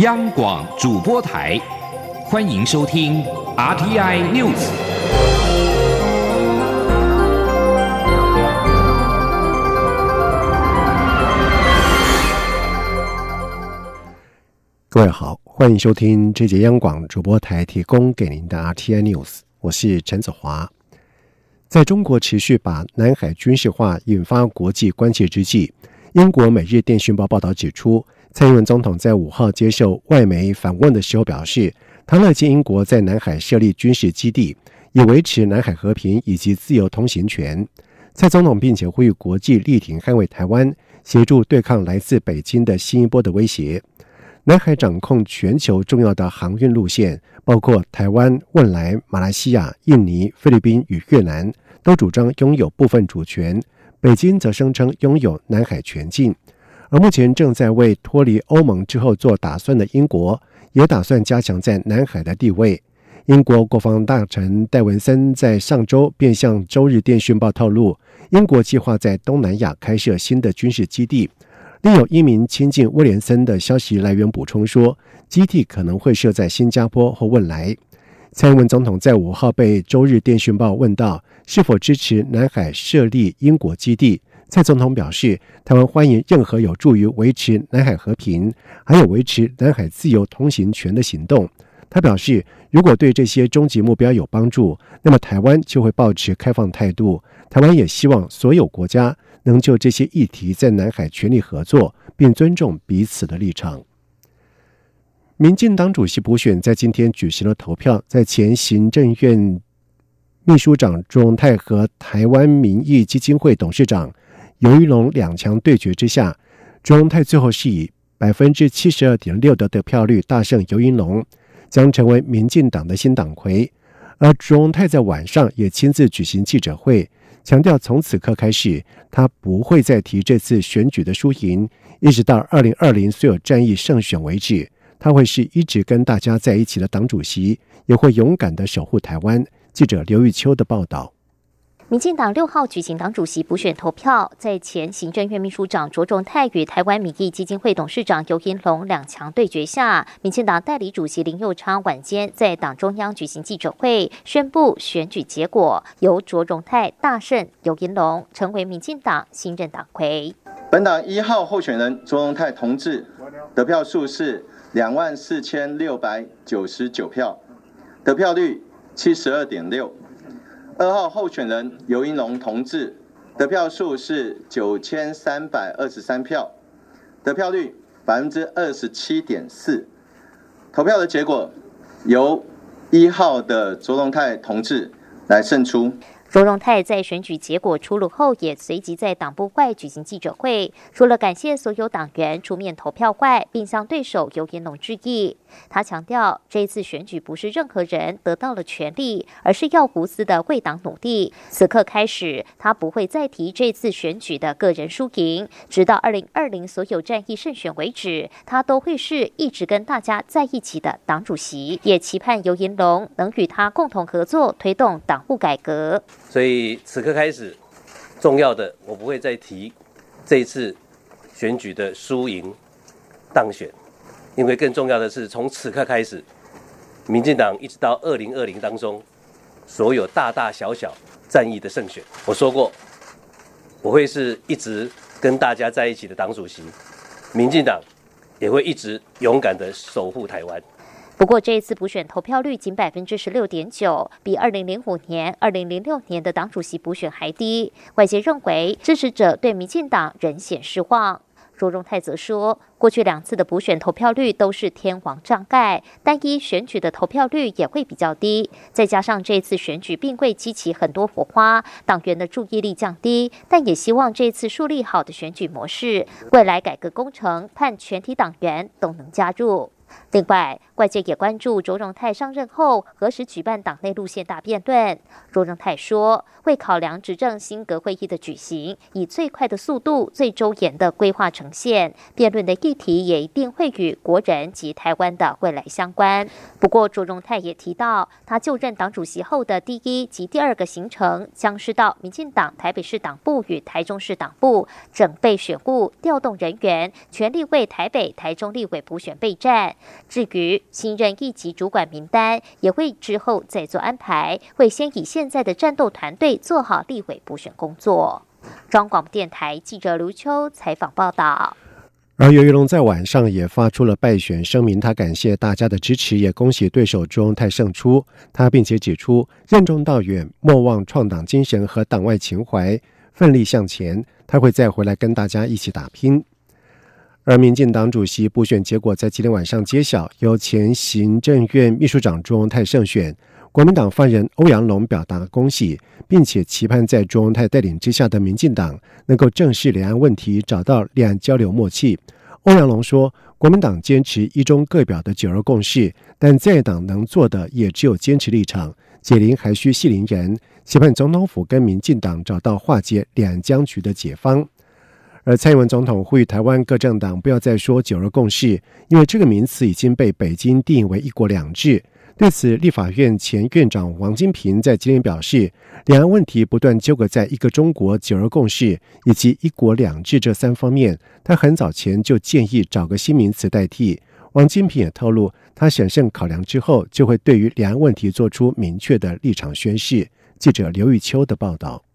央广主播台，欢迎收听 RTI News。各位好，欢迎收听这节央广主播台提供给您的 RTI News，我是陈子华。在中国持续把南海军事化引发国际关切之际，英国《每日电讯报》报道指出。蔡英文总统在五号接受外媒访问的时候表示，他乐见英国在南海设立军事基地，以维持南海和平以及自由通行权。蔡总统并且呼吁国际力挺捍卫台湾，协助对抗来自北京的新一波的威胁。南海掌控全球重要的航运路线，包括台湾、汶莱、马来西亚、印尼、菲律宾与越南，都主张拥有部分主权。北京则声称拥有南海全境。而目前正在为脱离欧盟之后做打算的英国，也打算加强在南海的地位。英国国防大臣戴文森在上周便向《周日电讯报》透露，英国计划在东南亚开设新的军事基地。另有一名亲近威廉森的消息来源补充说，基地可能会设在新加坡或汶莱。蔡英文总统在五号被《周日电讯报》问到是否支持南海设立英国基地。蔡总统表示，台湾欢迎任何有助于维持南海和平，还有维持南海自由通行权的行动。他表示，如果对这些终极目标有帮助，那么台湾就会保持开放态度。台湾也希望所有国家能就这些议题在南海全力合作，并尊重彼此的立场。民进党主席补选在今天举行了投票，在前行政院秘书长朱荣泰和台湾民意基金会董事长。尤一龙两强对决之下，朱荣泰最后是以百分之七十二点六的得票率大胜尤一龙，将成为民进党的新党魁。而朱荣泰在晚上也亲自举行记者会，强调从此刻开始，他不会再提这次选举的输赢，一直到二零二零所有战役胜选为止，他会是一直跟大家在一起的党主席，也会勇敢的守护台湾。记者刘玉秋的报道。民进党六号举行党主席补选投票，在前行政院秘书长卓仲泰与台湾民意基金会董事长尤银龙两强对决下，民进党代理主席林佑昌晚间在党中央举行记者会，宣布选举结果，由卓仲泰大胜尤银龙，成为民进党新任党魁。本党一号候选人卓荣泰同志得票数是两万四千六百九十九票，得票率七十二点六。二号候选人尤英龙同志得票数是九千三百二十三票，得票率百分之二十七点四。投票的结果由一号的卓龙泰同志来胜出。卓荣泰在选举结果出炉后，也随即在党部外举行记者会，除了感谢所有党员出面投票外，并向对手尤延龙致意。他强调，这次选举不是任何人得到了权利，而是要无私的为党努力。此刻开始，他不会再提这次选举的个人输赢，直到二零二零所有战役胜选为止，他都会是一直跟大家在一起的党主席。也期盼尤延龙能与他共同合作，推动党务改革。所以此刻开始，重要的我不会再提这一次选举的输赢当选，因为更重要的是从此刻开始，民进党一直到二零二零当中所有大大小小战役的胜选，我说过我会是一直跟大家在一起的党主席，民进党也会一直勇敢的守护台湾。不过，这一次补选投票率仅百分之十六点九，比二零零五年、二零零六年的党主席补选还低。外界认为支持者对民进党仍显失望。卓荣泰则说，过去两次的补选投票率都是天王障盖，单一选举的投票率也会比较低。再加上这次选举并未激起很多火花，党员的注意力降低。但也希望这次树立好的选举模式，未来改革工程，盼全体党员都能加入。另外，外界也关注卓荣泰上任后何时举办党内路线大辩论。卓荣泰说，会考量执政新阁会议的举行，以最快的速度、最周延的规划呈现。辩论的议题也一定会与国人及台湾的未来相关。不过，卓荣泰也提到，他就任党主席后的第一及第二个行程，将是到民进党台北市党部与台中市党部整备选务，调动人员，全力为台北、台中立委补选备战。至于新任一级主管名单，也会之后再做安排，会先以现在的战斗团队做好立委补选工作。中央广播电台记者卢秋采访报道。而尤玉龙在晚上也发出了败选声明，他感谢大家的支持，也恭喜对手周泰胜出。他并且指出，任重道远，莫忘创党精神和党外情怀，奋力向前。他会再回来跟大家一起打拼。而民进党主席补选结果在今天晚上揭晓，由前行政院秘书长朱荣泰胜选。国民党发言人欧阳龙表达恭喜，并且期盼在朱文泰带领之下的民进党能够正视两岸问题，找到两岸交流默契。欧阳龙说：“国民党坚持一中各表的九二共识，但在党能做的也只有坚持立场，解铃还需系铃人。期盼总统府跟民进党找到化解两岸僵局的解方。”而蔡英文总统呼吁台湾各政党不要再说九二共识，因为这个名词已经被北京定义为一国两制。对此，立法院前院长王金平在今天表示，两岸问题不断纠葛在一个中国、九二共识以及一国两制这三方面。他很早前就建议找个新名词代替。王金平也透露，他审慎考量之后，就会对于两岸问题做出明确的立场宣示。记者刘玉秋的报道。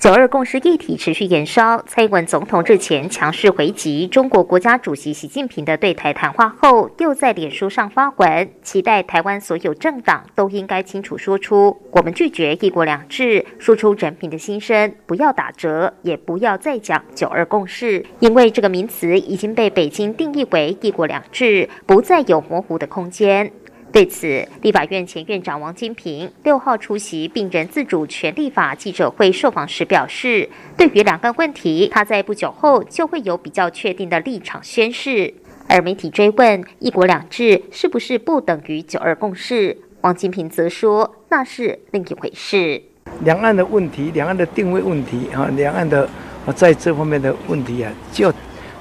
九二共识议题持续延烧，蔡英文总统日前强势回击中国国家主席习近平的对台谈话后，又在脸书上发文，期待台湾所有政党都应该清楚说出我们拒绝一国两制，说出人民的心声，不要打折，也不要再讲九二共识，因为这个名词已经被北京定义为一国两制，不再有模糊的空间。对此，立法院前院长王金平六号出席病人自主权立法记者会受访时表示，对于两岸问题，他在不久后就会有比较确定的立场宣示。而媒体追问“一国两制”是不是不等于“九二共识”，王金平则说那是另一回事。两岸的问题，两岸的定位问题啊，两岸的在这方面的问题啊，就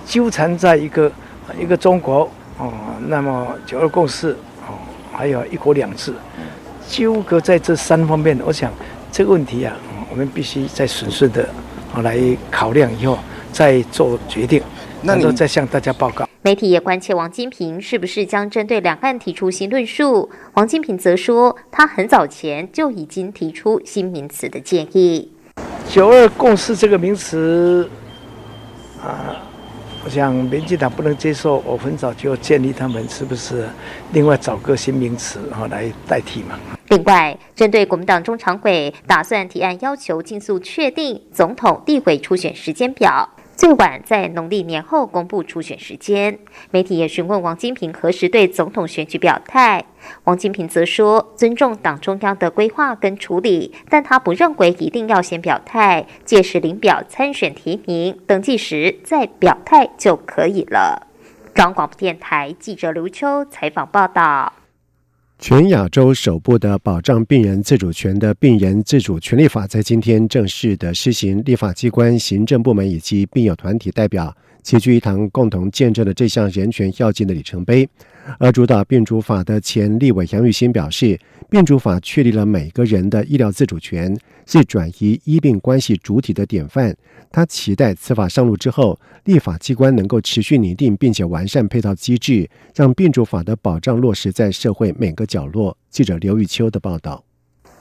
纠缠在一个一个中国哦，那么“九二共识”。还有一国两制，纠葛在这三方面，我想这个问题啊，我们必须再审慎的啊来考量以后再做决定，然后再向大家报告。媒体也关切王金平是不是将针对两岸提出新论述。王金平则说，他很早前就已经提出新名词的建议。九二共识这个名词啊。我想民进党不能接受，我很早就建议他们是不是另外找个新名词啊来代替嘛？另外，针对国民党中常委打算提案要求尽速确定总统地委初选时间表。最晚在农历年后公布初选时间。媒体也询问王金平何时对总统选举表态，王金平则说尊重党中央的规划跟处理，但他不认为一定要先表态，届时领表参选提名登记时再表态就可以了。中广电台记者刘秋采访报道。全亚洲首部的保障病人自主权的病人自主权利法在今天正式的施行，立法机关、行政部门以及病友团体代表齐聚一堂，共同见证了这项人权要件的里程碑。而主导病主法的前立委杨玉新表示，病主法确立了每个人的医疗自主权，是转移医病关系主体的典范。他期待此法上路之后，立法机关能够持续拟定并且完善配套机制，让病主法的保障落实在社会每个角落。记者刘玉秋的报道。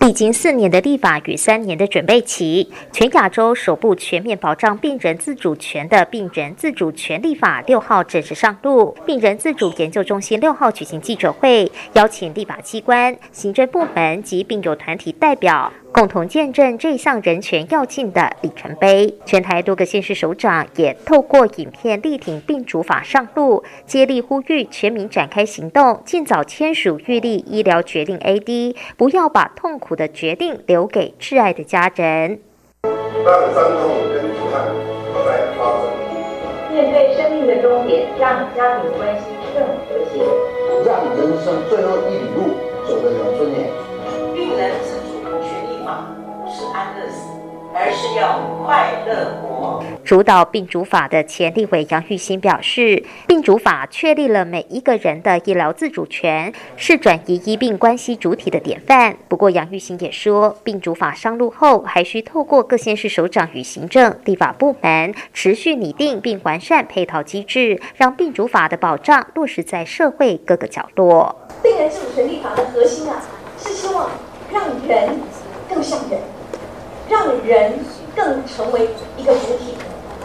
历经四年的立法与三年的准备期，全亚洲首部全面保障病人自主权的病人自主权立法六号正式上路。病人自主研究中心六号举行记者会，邀请立法机关、行政部门及病友团体代表。共同见证这项人权要进的里程碑。全台多个县市首长也透过影片力挺病主法上路，接力呼吁全民展开行动，尽早签署预立医疗决定 AD，不要把痛苦的决定留给挚爱的家人。当伤痛跟遗憾不再发生，面对生命的终点，让家庭关系更和谐，让人生最后一里路走得有而是要快乐活。主导病主法的前立委杨玉新表示，病主法确立了每一个人的医疗自主权，是转移医病关系主体的典范。不过，杨玉新也说，病主法上路后，还需透过各县市首长与行政、立法部门持续拟定并完善配套机制，让病主法的保障落实在社会各个角落。病人自主权立法的核心啊，是希望让人更像人，让人更成为一个主体。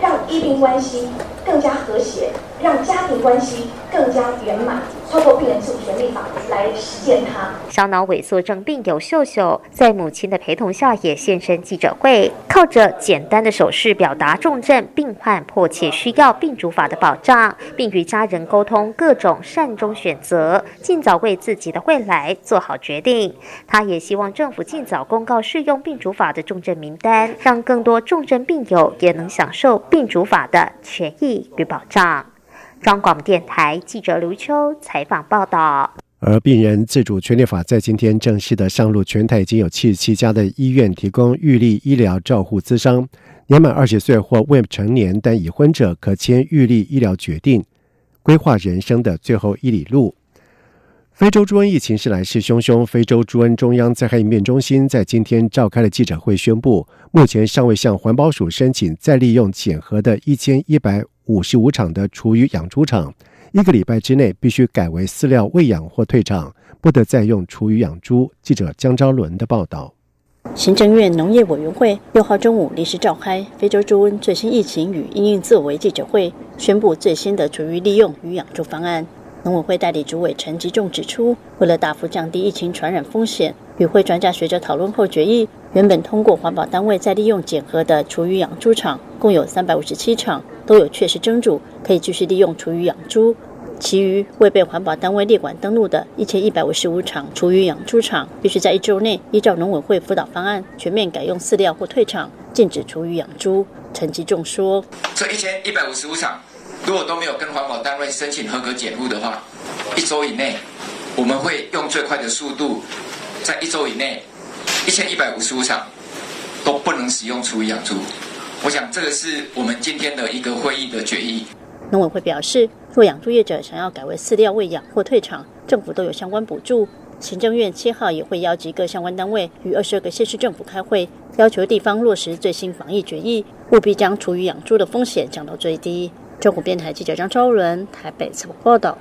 让医病关系更加和谐，让家庭关系更加圆满。透过病人自主权利法来实践它。小脑萎缩症病友秀秀在母亲的陪同下也现身记者会，靠着简单的手势表达重症病患迫切需要病主法的保障，并与家人沟通各种善终选择，尽早为自己的未来做好决定。他也希望政府尽早公告适用病主法的重症名单，让更多重症病友也能享受病主法的权益与保障。中广电台记者刘秋采访报道。而病人自主权利法在今天正式的上路，全台已经有七十七家的医院提供预立医疗照护资商，年满二十岁或未成年但已婚者可签预立医疗决定，规划人生的最后一里路。非洲猪瘟疫情是来势汹汹，非洲猪瘟中央灾害应变中心在今天召开了记者会，宣布目前尚未向环保署申请再利用检核的一千一百。五十五场的厨余养猪场，一个礼拜之内必须改为饲料喂养或退场，不得再用厨余养猪。记者江昭伦的报道。行政院农业委员会六号中午临时召开非洲猪瘟最新疫情与应应作为记者会，宣布最新的厨余利用与养猪方案。农委会代理主委陈吉仲指出，为了大幅降低疫情传染风险，与会专家学者讨论后决议，原本通过环保单位再利用检核的厨余养猪场，共有三百五十七场。都有确实真主，可以继续利用厨余养猪。其余未被环保单位列管登录的一千一百五十五场厨余养猪场，必须在一周内依照农委会辅导方案，全面改用饲料或退场，禁止厨余养猪。陈吉仲说：“这一千一百五十五场，如果都没有跟环保单位申请合格检护的话，一周以内，我们会用最快的速度，在一周以内，一千一百五十五场都不能使用厨余养猪。”我想，这个是我们今天的一个会议的决议。农委会表示，若养猪业者想要改为饲料喂养或退场，政府都有相关补助。行政院七号也会邀集各相关单位与二十二个县市政府开会，要求地方落实最新防疫决议，务必将厨余养猪的风险降到最低。中国电台记者张昭伦台北采访报道。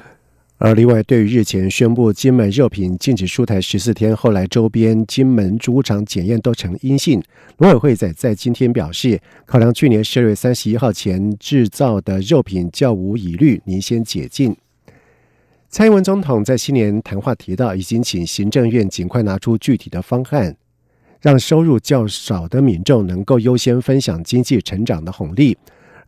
而另外，对于日前宣布金门肉品禁止出台十四天，后来周边金门猪场检验都呈阴性，农委会在在今天表示，考量去年十二月三十一号前制造的肉品较无疑虑，您先解禁。蔡英文总统在新年谈话提到，已经请行政院尽快拿出具体的方案，让收入较少的民众能够优先分享经济成长的红利。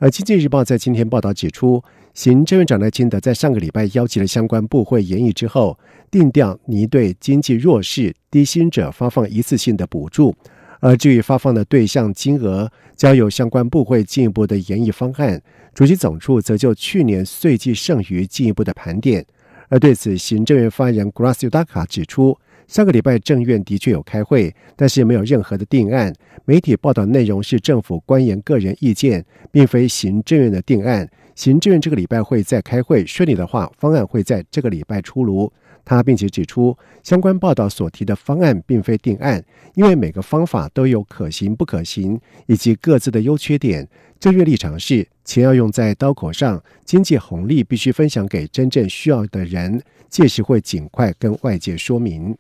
而经济日报在今天报道指出。行政院长赖清德在上个礼拜邀集了相关部会研议之后，定调拟对经济弱势、低薪者发放一次性的补助，而至于发放的对象金额，交由相关部会进一步的研议方案。主席总处则就去年岁季剩余进一步的盘点。而对此，行政院发言人 Gracio Daka 指出，上个礼拜政院的确有开会，但是没有任何的定案。媒体报道内容是政府官员个人意见，并非行政院的定案。行政院这个礼拜会再开会，顺利的话，方案会在这个礼拜出炉。他并且指出，相关报道所提的方案并非定案，因为每个方法都有可行不可行，以及各自的优缺点。正月立场是，钱要用在刀口上，经济红利必须分享给真正需要的人，届时会尽快跟外界说明。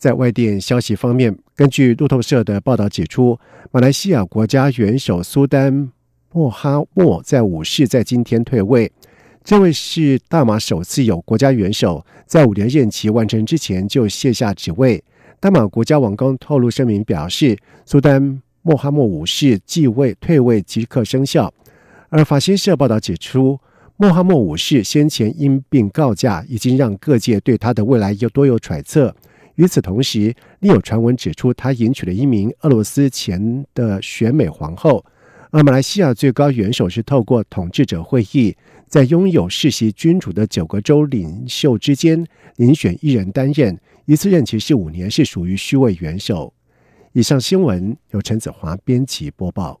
在外电消息方面，根据路透社的报道指出，马来西亚国家元首苏丹。莫哈默在五世在今天退位，这位是大马首次有国家元首在五年任期完成之前就卸下职位。大马国家网公透露声明表示，苏丹莫哈默五世继位退位即刻生效。而法新社报道指出，莫哈默五世先前因病告假，已经让各界对他的未来有多有揣测。与此同时，另有传闻指出，他迎娶了一名俄罗斯前的选美皇后。而马来西亚最高元首是透过统治者会议，在拥有世袭君主的九个州领袖之间遴选一人担任，一次任期是五年，是属于虚位元首。以上新闻由陈子华编辑播报。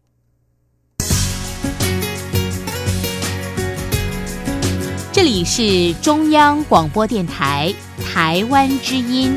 这里是中央广播电台《台湾之音》。